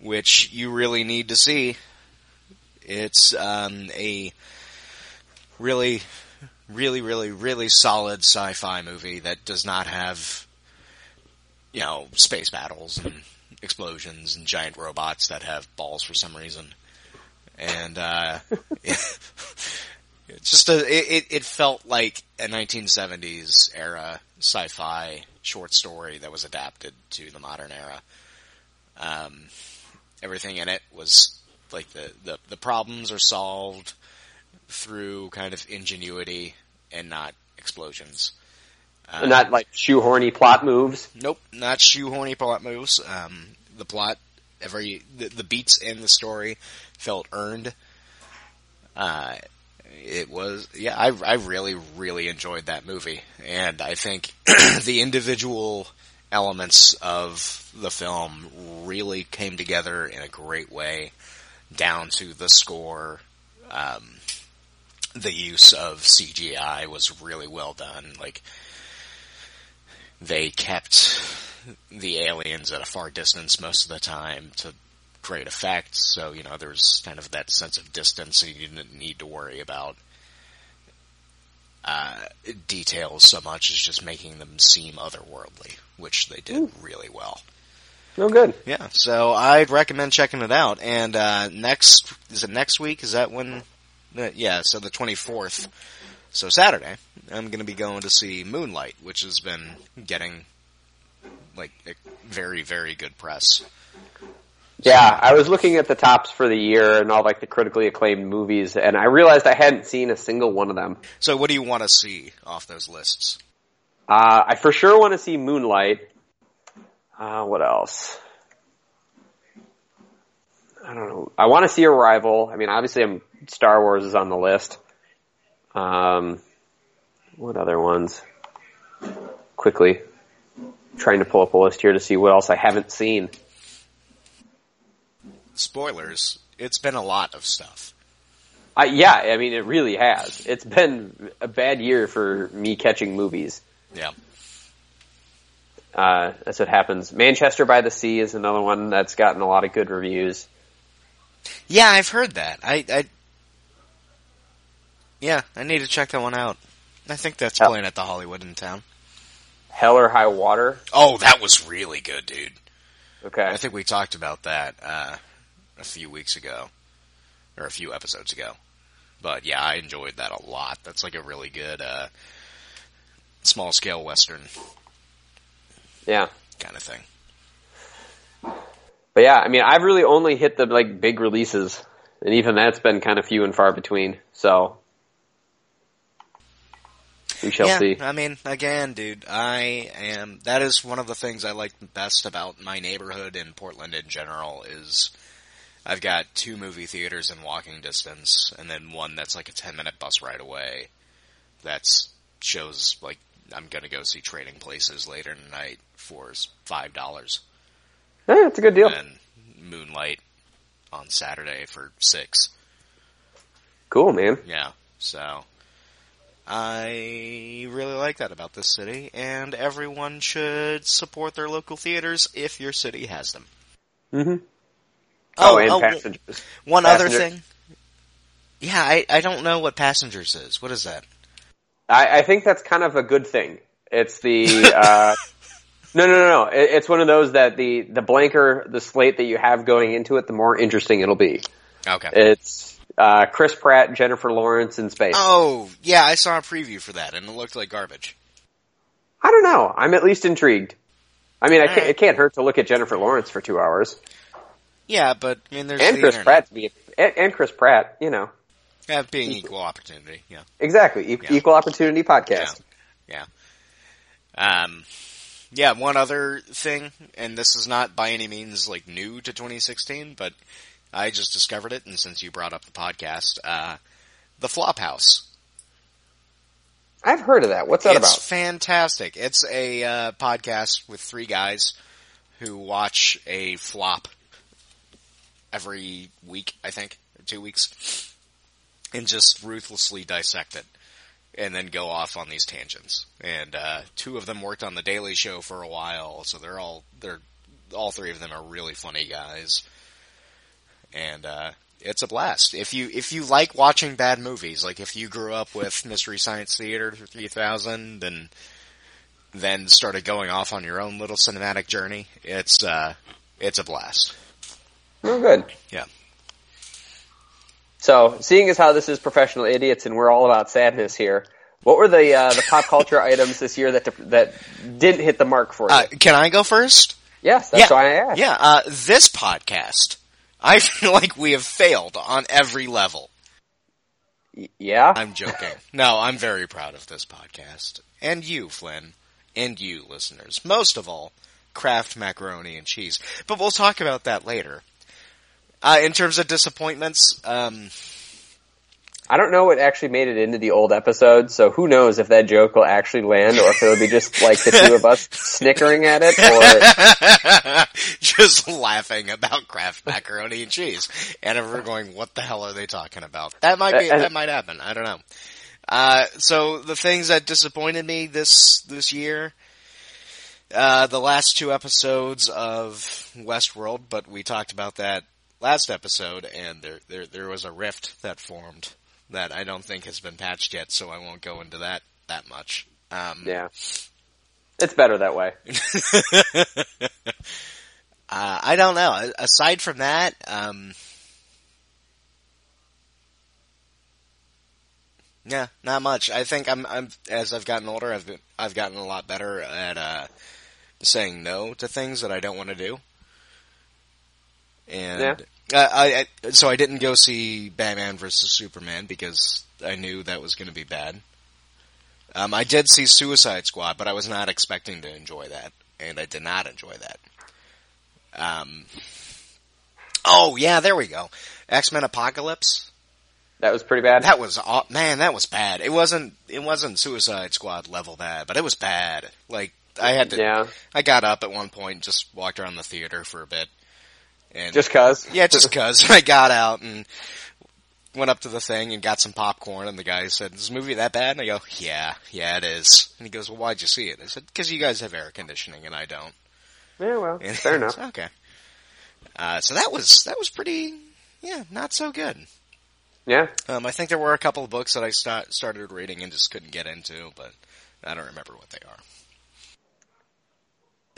Speaker 2: Which you really need to see. It's, um, a really, really, really, really solid sci-fi movie that does not have, you know, space battles and explosions and giant robots that have balls for some reason. And, uh, it's just a, it, it- it felt like a 1970s era sci-fi short story that was adapted to the modern era. Um, everything in it was like the, the, the problems are solved through kind of ingenuity and not explosions. Uh,
Speaker 1: Not like shoehorny plot moves.
Speaker 2: Nope, not shoehorny plot moves. Um, the plot, every the, the beats in the story felt earned. Uh, it was yeah, I I really really enjoyed that movie, and I think the individual elements of the film really came together in a great way, down to the score. Um, the use of CGI was really well done. Like they kept the aliens at a far distance most of the time to great effect. So, you know, there's kind of that sense of distance and you didn't need to worry about uh, details so much as just making them seem otherworldly, which they did really well.
Speaker 1: No good.
Speaker 2: Yeah, so I'd recommend checking it out. And uh, next, is it next week? Is that when? Yeah, so the 24th. So Saturday, I'm going to be going to see Moonlight, which has been getting like a very, very good press.
Speaker 1: Yeah, I was looking at the tops for the year and all like the critically acclaimed movies, and I realized I hadn't seen a single one of them.
Speaker 2: So what do you want to see off those lists?
Speaker 1: Uh, I for sure want to see Moonlight. Uh, what else? I don't know. I want to see Arrival. I mean, obviously, I'm, Star Wars is on the list. Um, what other ones? Quickly, trying to pull up a list here to see what else I haven't seen.
Speaker 2: Spoilers. It's been a lot of stuff.
Speaker 1: I, yeah, I mean, it really has. It's been a bad year for me catching movies.
Speaker 2: Yeah.
Speaker 1: Uh, that's what happens. Manchester by the Sea is another one that's gotten a lot of good reviews.
Speaker 2: Yeah, I've heard that. I, I, yeah, I need to check that one out. I think that's playing at the Hollywood in town.
Speaker 1: Hell or High Water.
Speaker 2: Oh, that was really good, dude.
Speaker 1: Okay.
Speaker 2: I think we talked about that uh, a few weeks ago, or a few episodes ago. But yeah, I enjoyed that a lot. That's like a really good uh, small scale western
Speaker 1: Yeah.
Speaker 2: kind of thing.
Speaker 1: But yeah, I mean, I've really only hit the like big releases, and even that's been kind of few and far between. So we shall
Speaker 2: yeah,
Speaker 1: see.
Speaker 2: I mean, again, dude, I am. That is one of the things I like best about my neighborhood in Portland in general. Is I've got two movie theaters in walking distance, and then one that's like a ten minute bus ride away. That's shows like I'm gonna go see Trading Places later tonight for five dollars,
Speaker 1: Yeah, it's a good deal.
Speaker 2: and Moonlight on Saturday for six.
Speaker 1: Cool, man.
Speaker 2: Yeah, so I really like that about this city, and everyone should support their local theaters if your city has them.
Speaker 1: Mm-hmm. Oh, and
Speaker 2: oh,
Speaker 1: passengers.
Speaker 2: one other thing. Yeah, I, I don't know what passengers is. What is that?
Speaker 1: I, I think that's kind of a good thing. It's the uh, no, no, no, no. It's one of those that the the blanker the slate that you have going into it, the more interesting it'll be.
Speaker 2: Okay.
Speaker 1: It's uh, Chris Pratt, Jennifer Lawrence in space.
Speaker 2: oh, yeah, I saw a preview for that, and it looked like garbage.
Speaker 1: I don't know. I'm at least intrigued. I mean, I can't, it can't hurt to look at Jennifer Lawrence for two hours,
Speaker 2: Yeah, but I mean, there's
Speaker 1: and
Speaker 2: the
Speaker 1: Chris
Speaker 2: internet.
Speaker 1: Pratt to be, and, and Chris Pratt. You know,
Speaker 2: Yeah, being equal opportunity. Yeah.
Speaker 1: exactly. E-
Speaker 2: Yeah.
Speaker 1: Equal opportunity podcast.
Speaker 2: Yeah. Um, yeah, one other thing, and this is not by any means like new to 2016, but I just discovered it, and since you brought up the podcast, uh, the Flophouse.
Speaker 1: I've heard of that. What's that
Speaker 2: it's
Speaker 1: about?
Speaker 2: fantastic. It's a uh, podcast with three guys who watch a flop every week, I think, two weeks, and just ruthlessly dissect it, and then go off on these tangents. And uh, two of them worked on the Daily Show for a while, so they're all they're all three of them are really funny guys, and uh, it's a blast. If you if you like watching bad movies, like if you grew up with Mystery Science Theater 3000 and then started going off on your own little cinematic journey, it's uh it's a blast.
Speaker 1: Oh, good.
Speaker 2: Yeah.
Speaker 1: So, seeing as how this is professional idiots and we're all about sadness here, what were the uh, the pop culture items this year that that didn't hit the mark for you?
Speaker 2: Uh, can I go first?
Speaker 1: yes, that's
Speaker 2: yeah.
Speaker 1: why I asked.
Speaker 2: Yeah, uh, this podcast, I feel like we have failed on every level.
Speaker 1: Y- yeah.
Speaker 2: I'm joking. no, I'm very proud of this podcast. And you, Flynn. And you, listeners. Most of all, Kraft macaroni and cheese. But we'll talk about that later. Uh, in terms of disappointments, um,
Speaker 1: I don't know what actually made it into the old episode, so who knows if that joke will actually land or if it'll be just like the two of us snickering at it or
Speaker 2: just laughing about Kraft macaroni and cheese, and we're going, "What the hell are they talking about?" That might be that might happen. I don't know. Uh, so the things that disappointed me this this year, uh, the last two episodes of Westworld, but we talked about that last episode, and there there there was a rift that formed that I don't think has been patched yet, so I won't go into that that much. Um,
Speaker 1: yeah. It's better that way.
Speaker 2: Uh, I don't know. Aside from that, um, yeah, not much. I think I'm, I'm as I've gotten older, I've been, I've gotten a lot better at uh, saying no to things that I don't want to do. And
Speaker 1: Yeah.
Speaker 2: I, I so I didn't go see Batman versus Superman because I knew that was going to be bad. Um, I did see Suicide Squad, but I was not expecting to enjoy that, and I did not enjoy that. Um, oh yeah, there we go. X Men Apocalypse.
Speaker 1: That was pretty bad.
Speaker 2: That was man, that was bad. It wasn't it wasn't Suicide Squad level bad, but it was bad. Like I had to.
Speaker 1: yeah.
Speaker 2: I got up at one point, just walked around the theater for a bit, and
Speaker 1: Just cause.
Speaker 2: yeah, just cause I got out and went up to the thing and got some popcorn, and the guy said, "Is the movie that bad?" And I go, "Yeah, yeah, it is." And he goes, "Well, why'd you see it?" I said, "Because you guys have air conditioning and I don't."
Speaker 1: Yeah, well,
Speaker 2: And
Speaker 1: fair enough.
Speaker 2: Okay. Uh, so that was that was pretty, yeah, not so good.
Speaker 1: Yeah.
Speaker 2: Um, I think there were a couple of books that I start, started reading and just couldn't get into, but I don't remember what they are.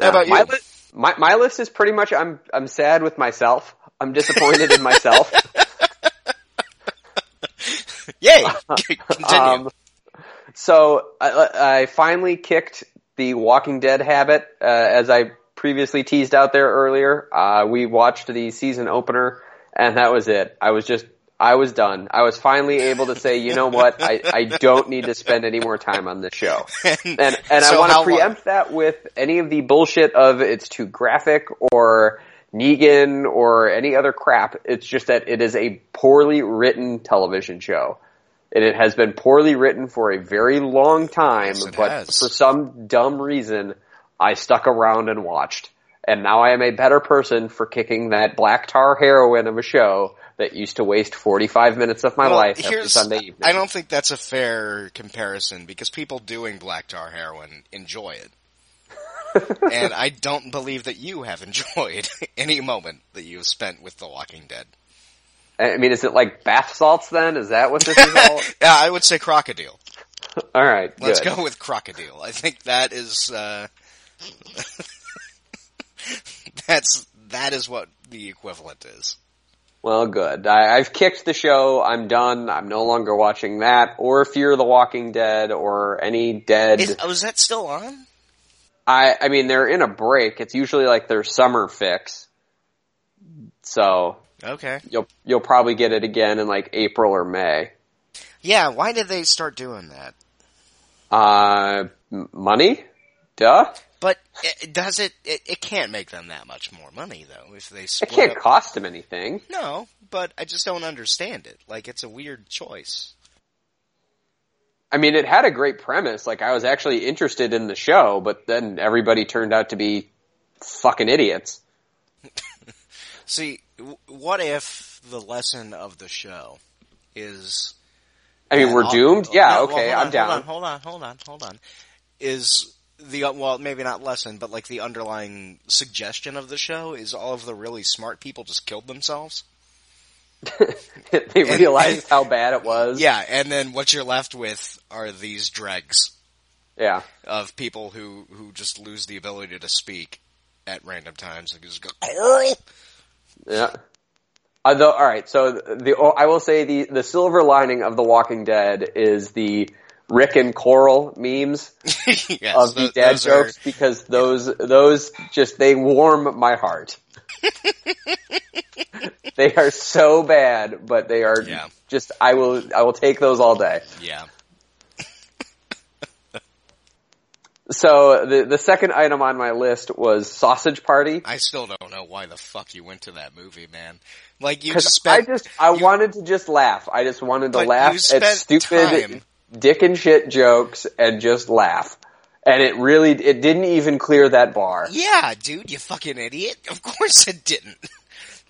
Speaker 2: How about you?
Speaker 1: My, li- my my list is pretty much I'm I'm sad with myself. I'm disappointed in myself.
Speaker 2: Yay! Continue.
Speaker 1: Um, so I, I finally kicked the Walking Dead habit, uh, as I previously teased out there earlier. Uh, we watched the season opener, and that was it. I was just, I was done. I was finally able to say, you know what, I, I don't need to spend any more time on this show. And, and
Speaker 2: So
Speaker 1: I want to
Speaker 2: long-
Speaker 1: preempt that with any of the bullshit of it's too graphic or Negan or any other crap. It's just that it is a poorly written television show. And it has been poorly written for a very long time,
Speaker 2: Yes,
Speaker 1: but
Speaker 2: has.
Speaker 1: for some dumb reason, I stuck around and watched. And now I am a better person for kicking that black tar heroin of a show that used to waste 45 minutes of my
Speaker 2: Well,
Speaker 1: life every Sunday evening.
Speaker 2: I don't think that's a fair comparison because people doing black tar heroin enjoy it. and I don't believe that you have enjoyed any moment that you have spent with The Walking Dead.
Speaker 1: I mean, is it like bath salts then? Is that what this is all?
Speaker 2: Yeah, I would say crocodile.
Speaker 1: all right,
Speaker 2: Let's
Speaker 1: good.
Speaker 2: go with crocodile. I think that is uh that's that is what the equivalent is.
Speaker 1: Well, good. I, I've kicked the show. I'm done. I'm no longer watching that or Fear the Walking Dead or any dead.
Speaker 2: Is, oh, is that still on?
Speaker 1: I, I mean, they're in a break. It's usually like their summer fix. So
Speaker 2: Okay.
Speaker 1: you'll you'll probably get it again in like April or May.
Speaker 2: Yeah, why did they start doing that?
Speaker 1: Uh, m- money? Duh.
Speaker 2: It, does it, it? It can't make them that much more money though if they
Speaker 1: It
Speaker 2: split
Speaker 1: can't
Speaker 2: up-
Speaker 1: cost them anything.
Speaker 2: No, but I just don't understand it. Like it's a weird choice.
Speaker 1: I mean, it had a great premise. Like, I was actually interested in the show, but then everybody turned out to be fucking idiots.
Speaker 2: See, w- what if the lesson of the show is?
Speaker 1: I mean, we're
Speaker 2: all-
Speaker 1: doomed? Oh, yeah,
Speaker 2: No, well,
Speaker 1: okay, I'm down.
Speaker 2: Hold on, hold on, hold on, hold on. Is the well, maybe not lesson, but like the underlying suggestion of the show is all of the really smart people just killed themselves.
Speaker 1: they realized how bad it was.
Speaker 2: Yeah, and then what you're left with are these dregs
Speaker 1: Yeah.
Speaker 2: of people who who just lose the ability to speak at random times and just go.
Speaker 1: Yeah. Uh, Although, all right. So the oh, I will say the the silver lining of The Walking Dead is the Rick and Coral memes
Speaker 2: yes,
Speaker 1: of the dad
Speaker 2: those are-
Speaker 1: jokes because those those just they warm my heart. they are so bad, but they are
Speaker 2: Yeah.
Speaker 1: just I will I will take those all day.
Speaker 2: yeah.
Speaker 1: So the the second item on my list was Sausage Party.
Speaker 2: I still don't know why the fuck you went to that movie, man. Like you spent
Speaker 1: I just I
Speaker 2: you-
Speaker 1: wanted to just laugh. I just wanted to laugh at stupid
Speaker 2: time.
Speaker 1: Dick and shit jokes and just laugh. And it really it didn't even clear that bar.
Speaker 2: Yeah, dude, you fucking idiot. Of course it didn't.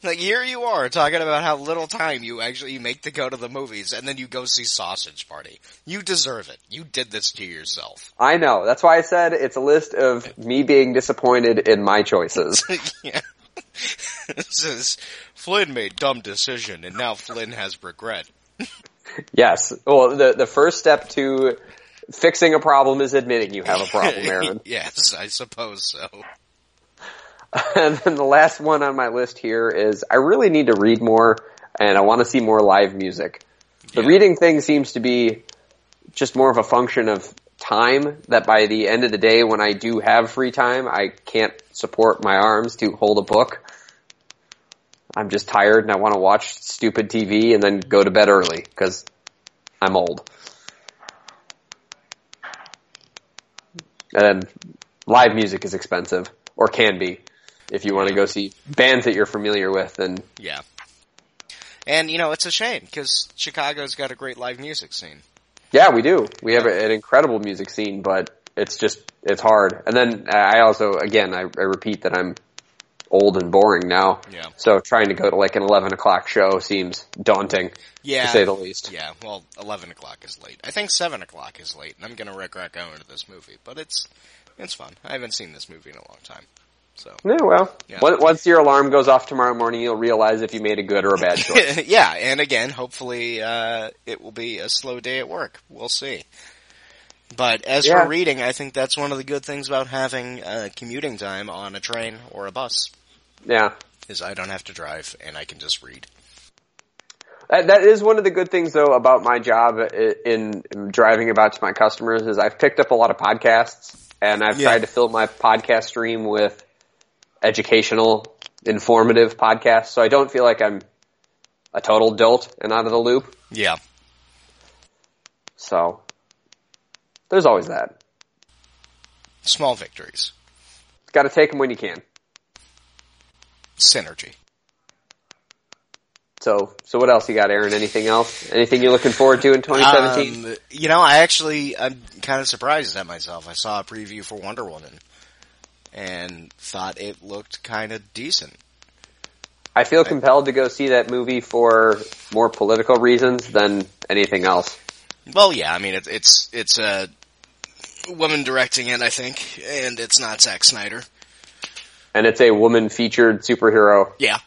Speaker 2: Like here you are talking about how little time you actually make to go to the movies and then you go see Sausage Party. You deserve it. You did this to yourself.
Speaker 1: I know. That's why I said it's a list of me being disappointed in my choices.
Speaker 2: yeah. this is Flynn made dumb decision and now Flynn has regret.
Speaker 1: Yes. Well, the the first step to fixing a problem is admitting you have a problem, Aaron.
Speaker 2: yes, I suppose so.
Speaker 1: and then the last one on my list here is I really need to read more and I want to see more live music. The
Speaker 2: Yeah.
Speaker 1: reading thing seems to be just more of a function of time that by the end of the day when I do have free time, I can't support my arms to hold a book. I'm just tired and I want to watch stupid TV and then go to bed early because I'm old. And live music is expensive or can be if you want to go see bands that you're familiar with and
Speaker 2: Yeah. And you know, it's a shame because Chicago's got a great live music scene.
Speaker 1: Yeah, we do. We have an incredible music scene, but it's just it's hard. And then I also, again, I, I repeat that I'm old and boring now.
Speaker 2: Yeah.
Speaker 1: So trying to go to like an eleven o'clock show seems daunting,
Speaker 2: Yeah.
Speaker 1: to say the least.
Speaker 2: Yeah, well, 11 o'clock is late. I think 7 o'clock is late, and I'm gonna regret going to this movie, but it's, it's fun. I haven't seen this movie in a long time. So.
Speaker 1: Yeah, well,
Speaker 2: Yeah.
Speaker 1: once your alarm goes off tomorrow morning, you'll realize if you made a good or a bad choice.
Speaker 2: yeah, and again, hopefully, uh, it will be a slow day at work. We'll see. But as
Speaker 1: Yeah.
Speaker 2: for reading, I think that's one of the good things about having uh, commuting time on a train or a bus
Speaker 1: Yeah.
Speaker 2: is I don't have to drive and I can just read.
Speaker 1: That, that is one of the good things though about my job in, in driving about to my customers is I've picked up a lot of podcasts and I've
Speaker 2: Yeah.
Speaker 1: tried to fill my podcast stream with educational, informative podcasts so I don't feel like I'm a total dolt and out of the loop.
Speaker 2: Yeah.
Speaker 1: So there's always that.
Speaker 2: Small victories.
Speaker 1: Got to take them when you can.
Speaker 2: Synergy.
Speaker 1: So, so what else you got, Aaron? Anything else? Anything you're looking forward to in 2017?
Speaker 2: Um, you know, I actually, I'm kind of surprised at myself. I saw a preview for Wonder Woman and thought it looked kind of decent.
Speaker 1: I feel compelled to go see that movie for more political reasons than anything else.
Speaker 2: Well, yeah, I mean, it, it's, it's a woman directing it, I think, and it's not Zack Snyder.
Speaker 1: And it's a woman featured superhero.
Speaker 2: Yeah.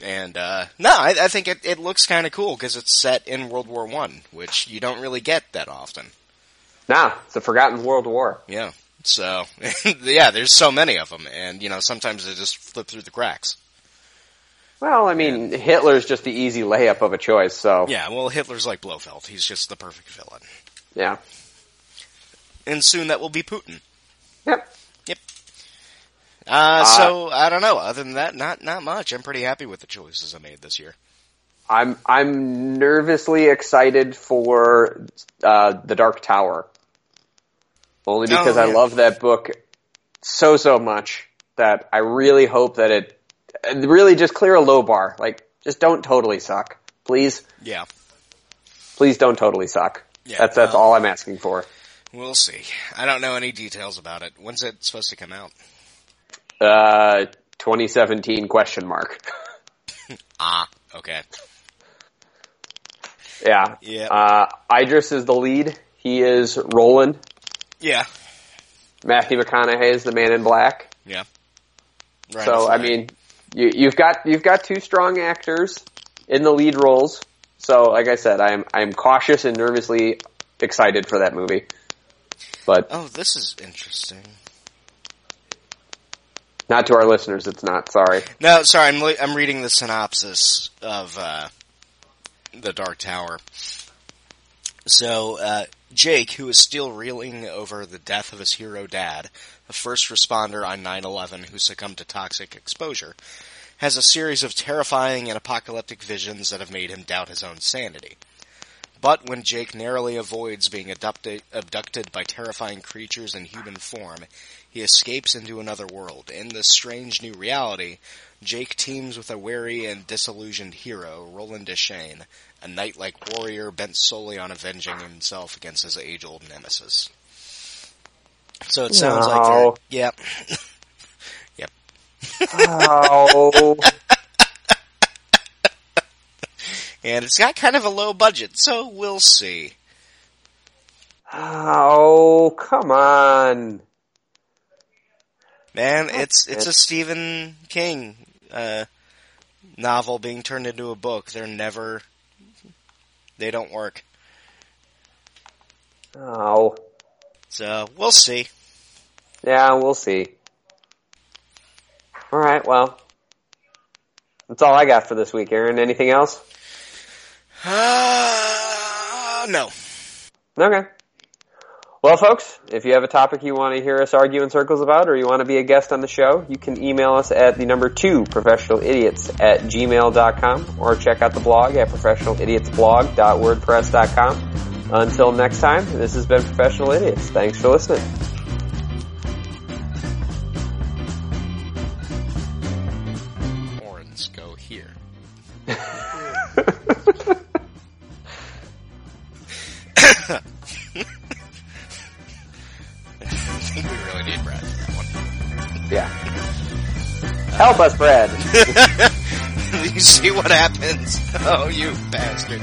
Speaker 2: And, uh, no, I, I think it, it looks kind of cool because it's set in World War One, which you don't really get that often.
Speaker 1: Nah, it's a forgotten world war.
Speaker 2: Yeah. So, yeah, there's so many of them, and, you know, sometimes they just flip through the cracks.
Speaker 1: Well, I mean, Hitler's just the easy layup of a choice, so.
Speaker 2: Yeah, well, Hitler's like Blofeld. He's just the perfect villain.
Speaker 1: Yeah.
Speaker 2: And soon that will be Putin.
Speaker 1: Yep.
Speaker 2: Uh, so, I don't know. Other than that, not, not much. I'm pretty happy with the choices I made this year.
Speaker 1: I'm, I'm nervously excited for, uh, The Dark Tower. Only because
Speaker 2: Oh,
Speaker 1: I love that book so, so much that I really hope that it, really just clear a low bar. Like, just don't totally suck. Please.
Speaker 2: Yeah.
Speaker 1: Please don't totally suck.
Speaker 2: Yeah,
Speaker 1: that's, that's
Speaker 2: well-
Speaker 1: all I'm asking for.
Speaker 2: We'll see. I don't know any details about it. When's it supposed to come out?
Speaker 1: Uh, 2017 question mark.
Speaker 2: Ah, okay.
Speaker 1: yeah.
Speaker 2: Yeah.
Speaker 1: Uh, Idris is the lead. He is Roland.
Speaker 2: Yeah.
Speaker 1: Matthew McConaughey is the man in black.
Speaker 2: Yeah. Right
Speaker 1: so, I mean, you, you've got, you've got two strong actors in the lead roles. So, like I said, I'm, I'm cautious and nervously excited for that movie. But
Speaker 2: Oh, this is interesting.
Speaker 1: Not to our listeners, it's not. Sorry.
Speaker 2: No, sorry, I'm, I'm reading the synopsis of, uh, The Dark Tower. So, uh, Jake, who is still reeling over the death of his hero dad, a first responder on 9-11 who succumbed to toxic exposure, has a series of terrifying and apocalyptic visions that have made him doubt his own sanity. But when Jake narrowly avoids being abducted, abducted by terrifying creatures in human form, he escapes into another world. In this strange new reality, Jake teams with a wary and disillusioned hero, Roland Deschain, a knight-like warrior bent solely on avenging himself against his age-old nemesis. So it sounds like
Speaker 1: No.
Speaker 2: they're, yep. yep.
Speaker 1: Oh.
Speaker 2: And it's got kind of a low budget, so we'll see.
Speaker 1: oh, come on.
Speaker 2: Man, it's it's a Stephen King uh, novel being turned into a book. They're never, they don't work.
Speaker 1: Oh.
Speaker 2: So we'll see.
Speaker 1: Yeah, we'll see. All right, well, that's all I got for this week. Aaron, anything else?
Speaker 2: Uh, no.
Speaker 1: Okay. Well, folks, if you have a topic you want to hear us argue in circles about, or you want to be a guest on the show, you can email us at the number two professional idiots at gmail.com or check out the blog at professionalidiotsblog.wordpress.com. Until next time, this has been Professional Idiots. Thanks for listening. Help us, Brad.
Speaker 2: you see what happens? Oh, you bastard.